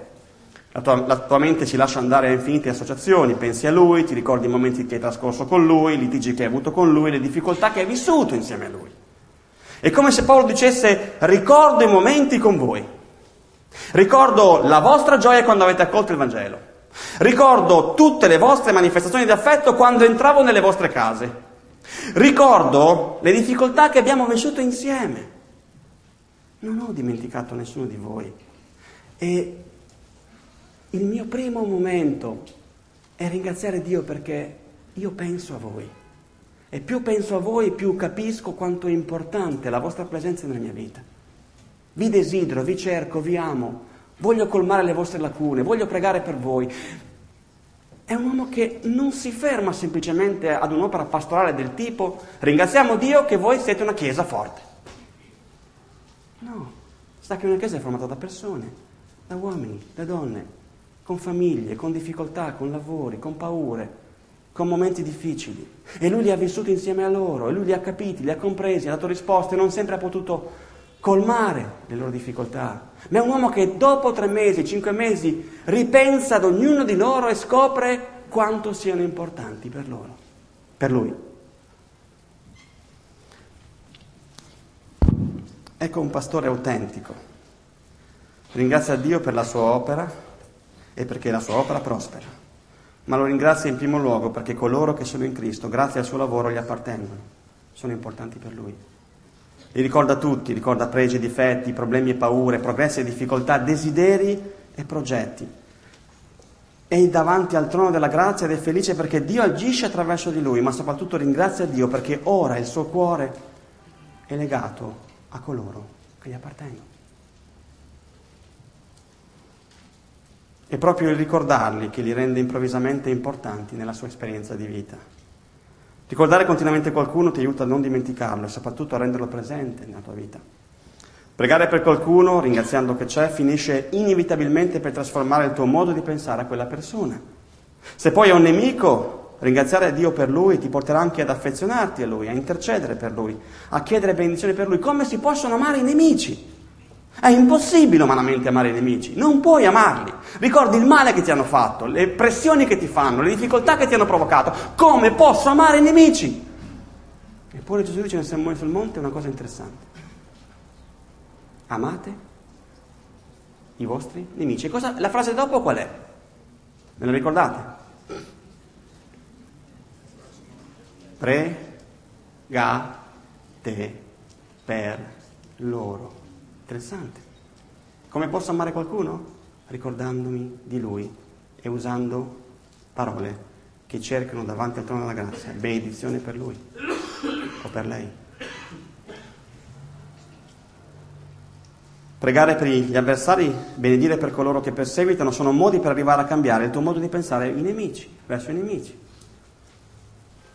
La tua, la tua, mente si lascia andare a infinite associazioni, pensi a lui, ti ricordi i momenti che hai trascorso con lui, i litigi che hai avuto con lui, le difficoltà che hai vissuto insieme a lui. È come se Paolo dicesse ricordo i momenti con voi, ricordo la vostra gioia quando avete accolto il Vangelo, Ricordo tutte le vostre manifestazioni di affetto quando entravo nelle vostre case. Ricordo le difficoltà che abbiamo vissuto insieme. Non ho dimenticato nessuno di voi. E il mio primo momento è ringraziare Dio perché io penso a voi. E più penso a voi, più capisco quanto è importante la vostra presenza nella mia vita. Vi desidero, vi cerco, vi amo voglio colmare le vostre lacune, voglio pregare per voi. È un uomo che non si ferma semplicemente ad un'opera pastorale del tipo ringraziamo Dio che voi siete una chiesa forte. No, sa che una chiesa è formata da persone, da uomini, da donne, con famiglie, con difficoltà, con lavori, con paure, con momenti difficili. E lui li ha vissuti insieme a loro, e lui li ha capiti, li ha compresi, ha dato risposte, non sempre ha potuto colmare le loro difficoltà, ma è un uomo che dopo tre mesi, cinque mesi, ripensa ad ognuno di loro e scopre quanto siano importanti per loro, per lui. Ecco un pastore autentico. Ringrazia Dio per la sua opera e perché la sua opera prospera, ma lo ringrazia in primo luogo perché coloro che sono in Cristo, grazie al suo lavoro, gli appartengono, sono importanti per lui. Li ricorda tutti, ricorda pregi, difetti, problemi e paure, progressi e difficoltà, desideri e progetti. È davanti al trono della grazia ed è felice perché Dio agisce attraverso di lui, ma soprattutto ringrazia Dio perché ora il suo cuore è legato a coloro che gli appartengono. È proprio il ricordarli che li rende improvvisamente importanti nella sua esperienza di vita. Ricordare continuamente qualcuno ti aiuta a non dimenticarlo e soprattutto a renderlo presente nella tua vita. Pregare per qualcuno, ringraziando che c'è, finisce inevitabilmente per trasformare il tuo modo di pensare a quella persona. Se poi è un nemico, ringraziare Dio per lui ti porterà anche ad affezionarti a lui, a intercedere per lui, a chiedere benedizioni per lui. Come si possono amare i nemici? È impossibile umanamente amare i nemici, non puoi amarli. Ricordi il male che ti hanno fatto, le pressioni che ti fanno, le difficoltà che ti hanno provocato. Come posso amare i nemici? Eppure Gesù dice nel Sermone sul Monte una cosa interessante. Amate i vostri nemici. Cosa, la frase dopo qual è? Me la ricordate? Pregate per loro. Interessante. Come posso amare qualcuno? Ricordandomi di lui e usando parole che cercano davanti al trono della grazia benedizione per lui o per lei. Pregare per gli avversari, benedire per coloro che perseguitano sono modi per arrivare a cambiare il tuo modo di pensare ai nemici, verso i nemici.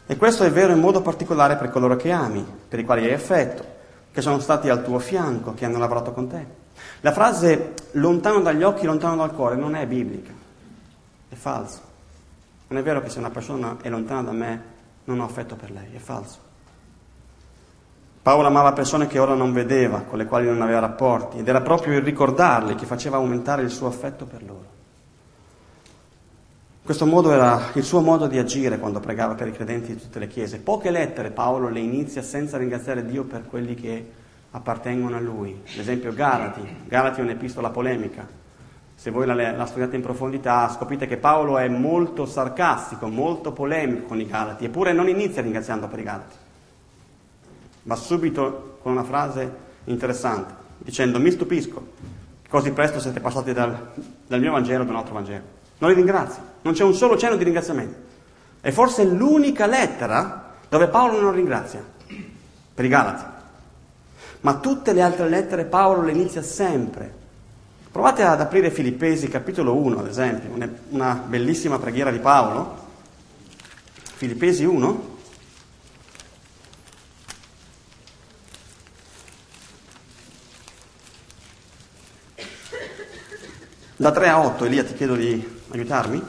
E questo è vero in modo particolare per coloro che ami, per i quali hai affetto, che sono stati al tuo fianco, che hanno lavorato con te. La frase lontano dagli occhi, lontano dal cuore non è biblica, è falso. Non è vero che se una persona è lontana da me non ho affetto per lei, è falso. Paolo amava persone che ora non vedeva, con le quali non aveva rapporti, ed era proprio il ricordarli che faceva aumentare il suo affetto per loro. Questo modo era il suo modo di agire quando pregava per i credenti di tutte le chiese. Poche lettere Paolo le inizia senza ringraziare Dio per quelli che appartengono a lui. Ad esempio Galati. Galati è un'epistola polemica. Se voi la, la studiate in profondità scoprite che Paolo è molto sarcastico, molto polemico con i Galati, eppure non inizia ringraziando per i Galati. Va subito con una frase interessante, dicendo mi stupisco così presto siete passati dal, dal mio Vangelo ad un altro Vangelo. Non li ringrazi, non c'è un solo cenno di ringraziamento. È forse l'unica lettera dove Paolo non ringrazia, per i Galati. Ma tutte le altre lettere Paolo le inizia sempre. Provate ad aprire Filippesi capitolo 1, ad esempio, una bellissima preghiera di Paolo. Filippesi 1. Da 3 a 8, Elia ti chiedo di aiutarmi.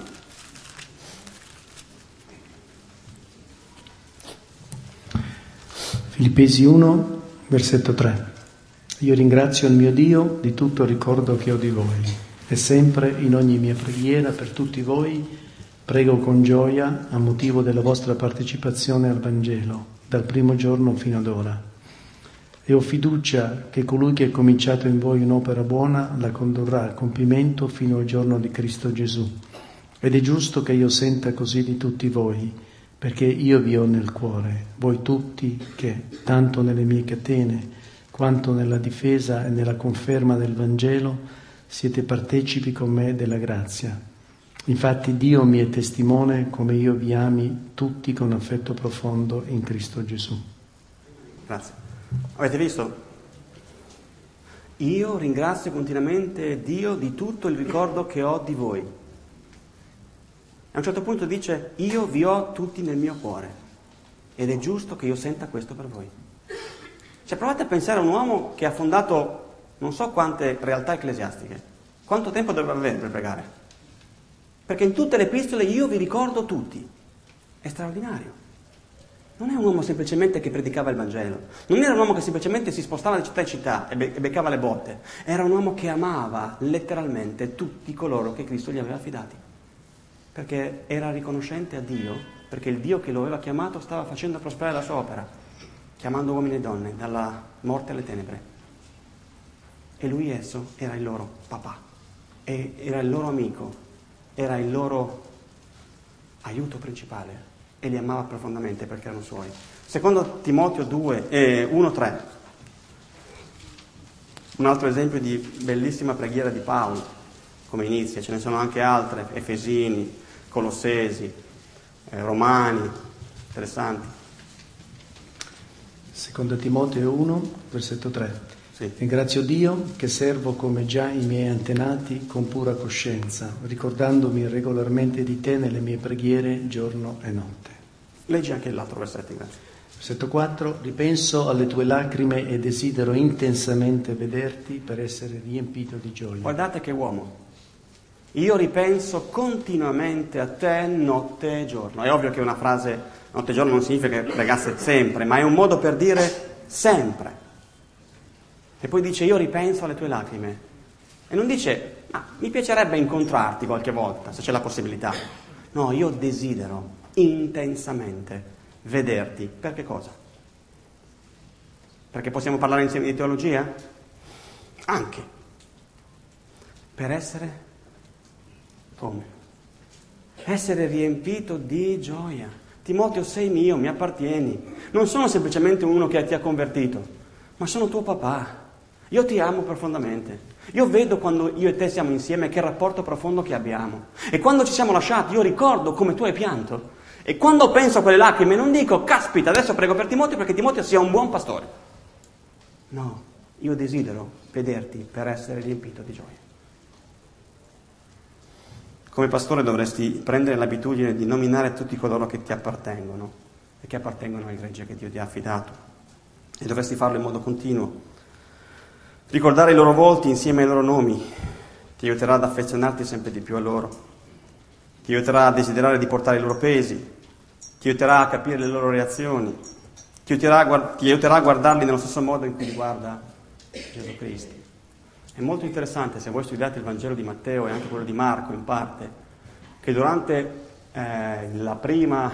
Filippesi 1, versetto 3. Io ringrazio il mio Dio di tutto il ricordo che ho di voi e sempre in ogni mia preghiera per tutti voi prego con gioia a motivo della vostra partecipazione al Vangelo, dal primo giorno fino ad ora e ho fiducia che colui che ha cominciato in voi un'opera buona la condurrà a compimento fino al giorno di Cristo Gesù. Ed è giusto che io senta così di tutti voi, perché io vi ho nel cuore, voi tutti che, tanto nelle mie catene quanto nella difesa e nella conferma del Vangelo, siete partecipi con me della grazia. Infatti Dio mi è testimone come io vi ami tutti con affetto profondo in Cristo Gesù. Grazie. Avete visto? Io ringrazio continuamente Dio di tutto il ricordo che ho di voi. A un certo punto dice, io vi ho tutti nel mio cuore ed è giusto che io senta questo per voi. Cioè provate a pensare a un uomo che ha fondato non so quante realtà ecclesiastiche. Quanto tempo doveva avere per pregare? Perché in tutte le epistole io vi ricordo tutti. È straordinario. Non è un uomo semplicemente che predicava il Vangelo, non era un uomo che semplicemente si spostava da città in città e, be- e beccava le botte, era un uomo che amava letteralmente tutti coloro che Cristo gli aveva affidati, perché era riconoscente a Dio, perché il Dio che lo aveva chiamato stava facendo prosperare la sua opera, chiamando uomini e donne dalla morte alle tenebre. E lui esso era il loro papà, era il loro amico, era il loro aiuto principale e li amava profondamente perché erano suoi. Secondo Timoteo 2, eh, 1, 3, un altro esempio di bellissima preghiera di Paolo, come inizia, ce ne sono anche altre, Efesini, Colossesi, eh, Romani, interessanti. Secondo Timoteo 1, versetto 3. Sì. Ringrazio Dio che servo come già i miei antenati con pura coscienza, ricordandomi regolarmente di te nelle mie preghiere giorno e notte. Leggi anche l'altro versetto, grazie. Versetto 4. Ripenso alle tue lacrime e desidero intensamente vederti per essere riempito di gioia. Guardate che uomo. Io ripenso continuamente a te notte e giorno. È ovvio che una frase notte e giorno non significa che pregasse sempre, ma è un modo per dire sempre. E poi dice io ripenso alle tue lacrime. E non dice ah, mi piacerebbe incontrarti qualche volta, se c'è la possibilità. No, io desidero intensamente vederti. Per cosa? Perché possiamo parlare insieme di teologia? Anche. Per essere come? Essere riempito di gioia. Timoteo sei mio, mi appartieni. Non sono semplicemente uno che ti ha convertito, ma sono tuo papà. Io ti amo profondamente. Io vedo quando io e te siamo insieme che rapporto profondo che abbiamo. E quando ci siamo lasciati, io ricordo come tu hai pianto. E quando penso a quelle lacrime non dico, caspita, adesso prego per Timoteo perché Timoteo sia un buon pastore. No, io desidero vederti per essere riempito di gioia. Come pastore dovresti prendere l'abitudine di nominare tutti coloro che ti appartengono e che appartengono al gregge che Dio ti ha affidato. E dovresti farlo in modo continuo Ricordare i loro volti insieme ai loro nomi ti aiuterà ad affezionarti sempre di più a loro, ti aiuterà a desiderare di portare i loro pesi, ti aiuterà a capire le loro reazioni, ti aiuterà, ti aiuterà a guardarli nello stesso modo in cui li guarda Gesù Cristo. È molto interessante se voi studiate il Vangelo di Matteo e anche quello di Marco in parte, che durante eh, la, prima,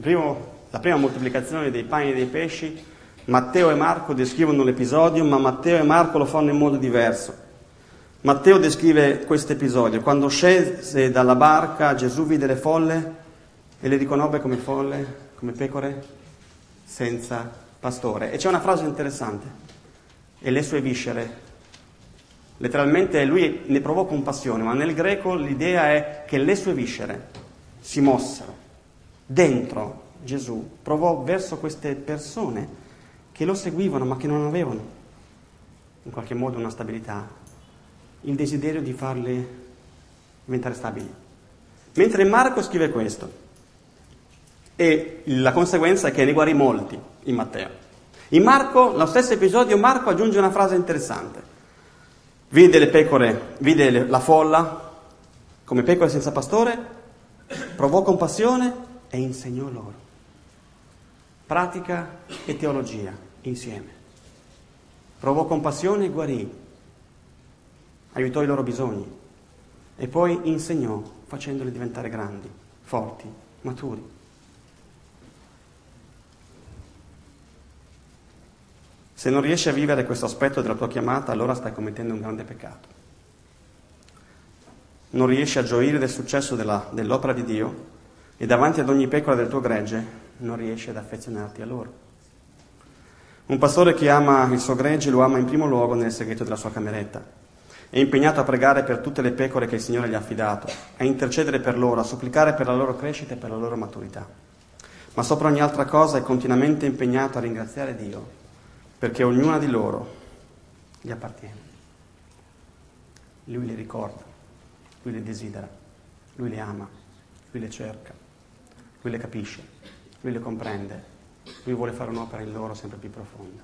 primo, la prima moltiplicazione dei pani e dei pesci Matteo e Marco descrivono l'episodio, ma Matteo e Marco lo fanno in modo diverso. Matteo descrive questo episodio. Quando scese dalla barca, Gesù vide le folle e le riconobbe come folle, come pecore senza pastore. E c'è una frase interessante. E le sue viscere Letteralmente lui ne provò compassione, ma nel greco l'idea è che le sue viscere si mossero dentro Gesù, provò verso queste persone che lo seguivano ma che non avevano in qualche modo una stabilità, il desiderio di farle diventare stabili. Mentre Marco scrive questo, e la conseguenza è che ne guarì molti in Matteo. In Marco, lo stesso episodio, Marco aggiunge una frase interessante. Vide le pecore, vide la folla come pecore senza pastore, provò compassione e insegnò loro. Pratica e teologia insieme. Provò compassione e guarì, aiutò i loro bisogni e poi insegnò facendoli diventare grandi, forti, maturi. Se non riesci a vivere questo aspetto della tua chiamata, allora stai commettendo un grande peccato. Non riesci a gioire del successo della, dell'opera di Dio e davanti ad ogni pecora del tuo gregge non riesci ad affezionarti a loro. Un pastore che ama il suo gregge lo ama in primo luogo nel segreto della sua cameretta. È impegnato a pregare per tutte le pecore che il Signore gli ha affidato, a intercedere per loro, a supplicare per la loro crescita e per la loro maturità. Ma sopra ogni altra cosa è continuamente impegnato a ringraziare Dio perché ognuna di loro gli appartiene. Lui le ricorda, lui le desidera, lui le ama, lui le cerca, lui le capisce, lui le comprende, lui vuole fare un'opera in loro sempre più profonda.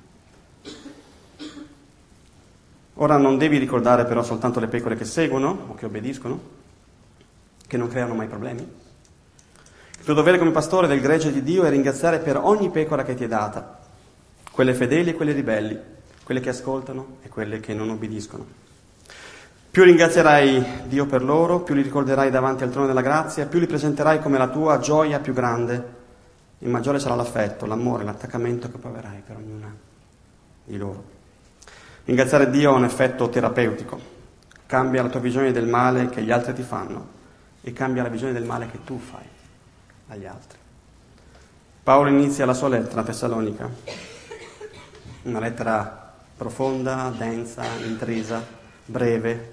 Ora non devi ricordare però soltanto le pecore che seguono o che obbediscono, che non creano mai problemi. Il tuo dovere come pastore del gregge di Dio è ringraziare per ogni pecora che ti è data, quelle fedeli e quelle ribelli, quelle che ascoltano e quelle che non obbediscono. Più ringrazierai Dio per loro, più li ricorderai davanti al trono della grazia, più li presenterai come la tua gioia più grande e maggiore sarà l'affetto, l'amore, l'attaccamento che proverai per ognuna di loro. Ringraziare Dio ha un effetto terapeutico, cambia la tua visione del male che gli altri ti fanno e cambia la visione del male che tu fai agli altri. Paolo inizia la sua lettera a Tessalonica una lettera profonda, densa, intrisa, breve,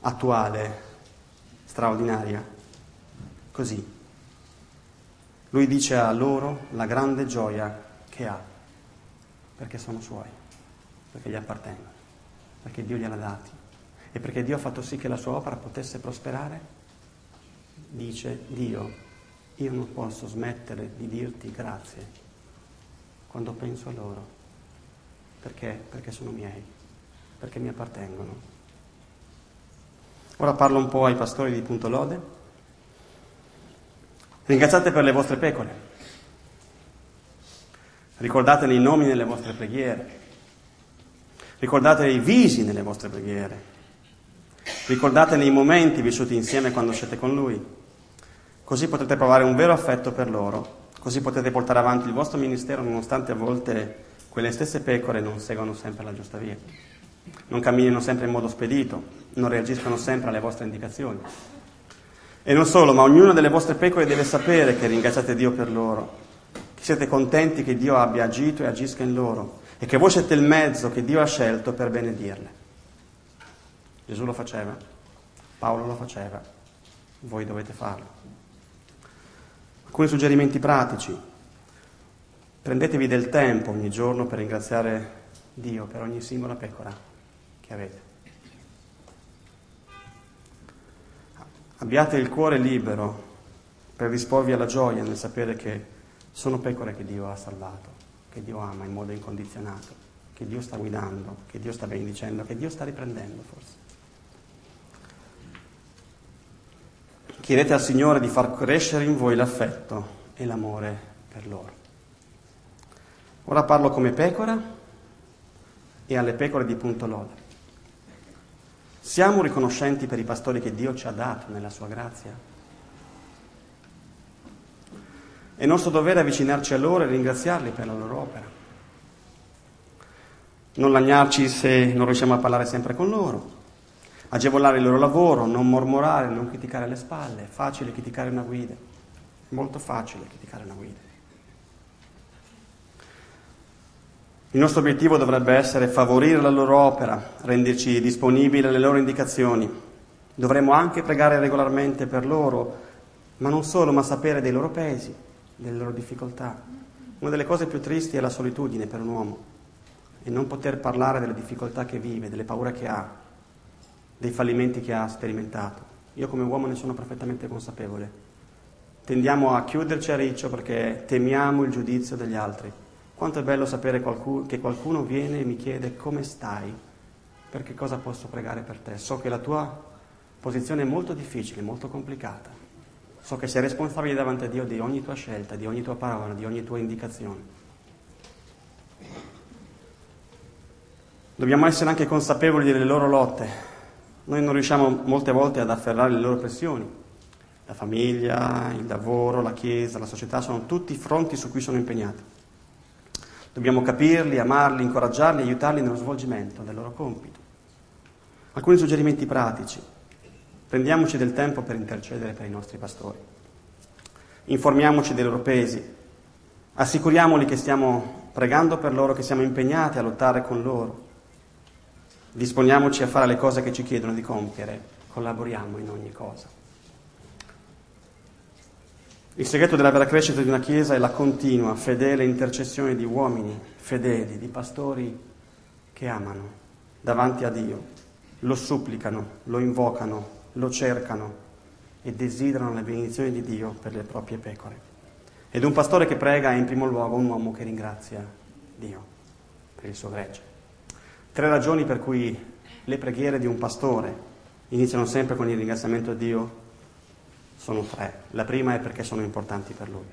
attuale, straordinaria. Così. Lui dice a loro la grande gioia che ha, perché sono suoi, perché gli appartengono, perché Dio gliel'ha dati e perché Dio ha fatto sì che la sua opera potesse prosperare. Dice Dio, io non posso smettere di dirti grazie quando penso a loro perché? Perché sono miei, perché mi appartengono. Ora parlo un po' ai pastori di Punto Lode. Ringraziate per le vostre pecore. Ricordatene i nomi nelle vostre preghiere. Ricordate i visi nelle vostre preghiere. Ricordatene i momenti vissuti insieme quando siete con Lui. Così potrete provare un vero affetto per loro. Così potete portare avanti il vostro ministero nonostante a volte quelle stesse pecore non seguono sempre la giusta via, non camminino sempre in modo spedito, non reagiscono sempre alle vostre indicazioni. E non solo, ma ognuna delle vostre pecore deve sapere che ringraziate Dio per loro, che siete contenti che Dio abbia agito e agisca in loro e che voi siete il mezzo che Dio ha scelto per benedirle. Gesù lo faceva, Paolo lo faceva, voi dovete farlo. Alcuni suggerimenti pratici. Prendetevi del tempo ogni giorno per ringraziare Dio per ogni singola pecora che avete. Abbiate il cuore libero per disporvi alla gioia nel sapere che sono pecore che Dio ha salvato, che Dio ama in modo incondizionato, che Dio sta guidando, che Dio sta benedicendo, che Dio sta riprendendo forse. Chiedete al Signore di far crescere in voi l'affetto e l'amore per loro. Ora parlo come pecora e alle pecore di punto lode. Siamo riconoscenti per i pastori che Dio ci ha dato nella sua grazia? È nostro dovere avvicinarci a loro e ringraziarli per la loro opera. Non lagnarci se non riusciamo a parlare sempre con loro, agevolare il loro lavoro, non mormorare, non criticare le spalle. È facile criticare una guida, è molto facile criticare una guida. Il nostro obiettivo dovrebbe essere favorire la loro opera, renderci disponibili alle loro indicazioni. Dovremmo anche pregare regolarmente per loro, ma non solo, ma sapere dei loro pesi, delle loro difficoltà. Una delle cose più tristi è la solitudine per un uomo e non poter parlare delle difficoltà che vive, delle paure che ha, dei fallimenti che ha sperimentato. Io come uomo ne sono perfettamente consapevole. Tendiamo a chiuderci a riccio perché temiamo il giudizio degli altri. Quanto è bello sapere qualcuno, che qualcuno viene e mi chiede come stai, perché cosa posso pregare per te. So che la tua posizione è molto difficile, molto complicata. So che sei responsabile davanti a Dio di ogni tua scelta, di ogni tua parola, di ogni tua indicazione. Dobbiamo essere anche consapevoli delle loro lotte. Noi non riusciamo molte volte ad afferrare le loro pressioni. La famiglia, il lavoro, la Chiesa, la società sono tutti fronti su cui sono impegnati. Dobbiamo capirli, amarli, incoraggiarli, aiutarli nello svolgimento del loro compito. Alcuni suggerimenti pratici. Prendiamoci del tempo per intercedere per i nostri pastori. Informiamoci dei loro pesi. Assicuriamoli che stiamo pregando per loro, che siamo impegnati a lottare con loro. Disponiamoci a fare le cose che ci chiedono di compiere. Collaboriamo in ogni cosa. Il segreto della vera crescita di una Chiesa è la continua, fedele intercessione di uomini fedeli, di pastori che amano davanti a Dio, lo supplicano, lo invocano, lo cercano e desiderano le benedizioni di Dio per le proprie pecore. Ed un pastore che prega è in primo luogo un uomo che ringrazia Dio per il suo gregge. Tre ragioni per cui le preghiere di un pastore iniziano sempre con il ringraziamento a Dio sono tre. La prima è perché sono importanti per lui.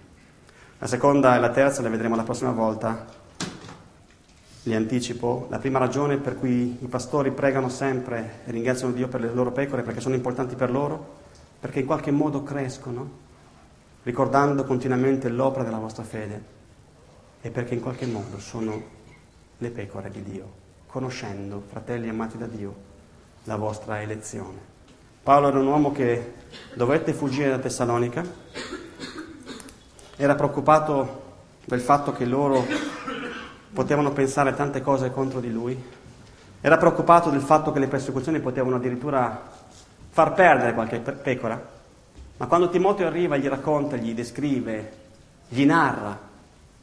La seconda e la terza le vedremo la prossima volta. Li anticipo. La prima ragione per cui i pastori pregano sempre e ringraziano Dio per le loro pecore perché sono importanti per loro, perché in qualche modo crescono, ricordando continuamente l'opera della vostra fede e perché in qualche modo sono le pecore di Dio, conoscendo, fratelli amati da Dio, la vostra elezione. Paolo era un uomo che dovette fuggire da Tessalonica, era preoccupato del fatto che loro potevano pensare tante cose contro di lui, era preoccupato del fatto che le persecuzioni potevano addirittura far perdere qualche pecora, ma quando Timoteo arriva gli racconta, gli descrive, gli narra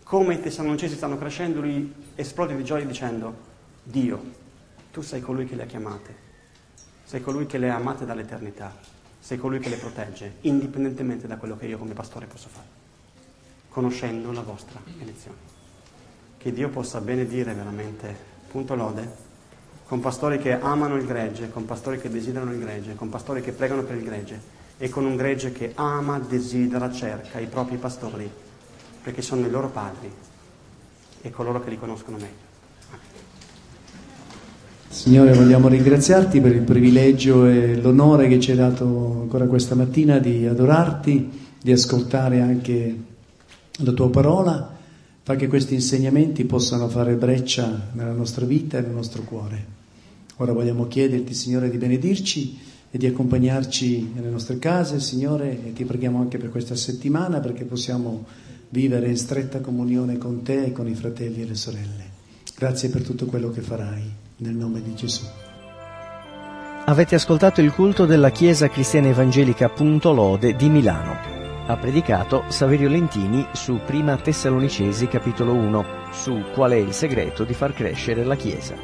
come i tessalonicesi stanno crescendo, lui esplode di gioia dicendo, Dio, tu sei colui che le ha chiamate sei colui che le ha amate dall'eternità, sei colui che le protegge, indipendentemente da quello che io come pastore posso fare, conoscendo la vostra elezione. Che Dio possa benedire veramente, punto lode, con pastori che amano il gregge, con pastori che desiderano il gregge, con pastori che pregano per il gregge e con un gregge che ama, desidera, cerca i propri pastori, perché sono i loro padri e coloro che li conoscono meglio. Signore, vogliamo ringraziarti per il privilegio e l'onore che ci hai dato ancora questa mattina di adorarti, di ascoltare anche la tua parola, fa che questi insegnamenti possano fare breccia nella nostra vita e nel nostro cuore. Ora vogliamo chiederti, Signore, di benedirci e di accompagnarci nelle nostre case, Signore, e ti preghiamo anche per questa settimana perché possiamo vivere in stretta comunione con te e con i fratelli e le sorelle. Grazie per tutto quello che farai nel nome di Gesù. Avete ascoltato il culto della Chiesa Cristiana Evangelica Punto Lode di Milano. Ha predicato Saverio Lentini su Prima Tessalonicesi capitolo 1 su qual è il segreto di far crescere la Chiesa.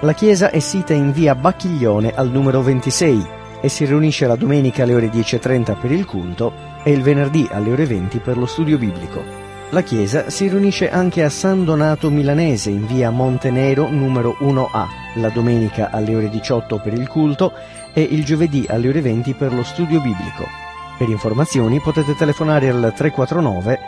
La Chiesa è sita in via Bacchiglione al numero 26 e si riunisce la domenica alle ore 10.30 per il culto e il venerdì alle ore 20 per lo studio biblico. La chiesa si riunisce anche a San Donato Milanese in via Montenero numero 1A, la domenica alle ore 18 per il culto e il giovedì alle ore 20 per lo studio biblico. Per informazioni potete telefonare al 349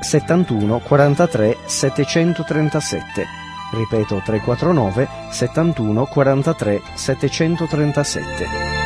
71 43 737. Ripeto 349 71 43 737.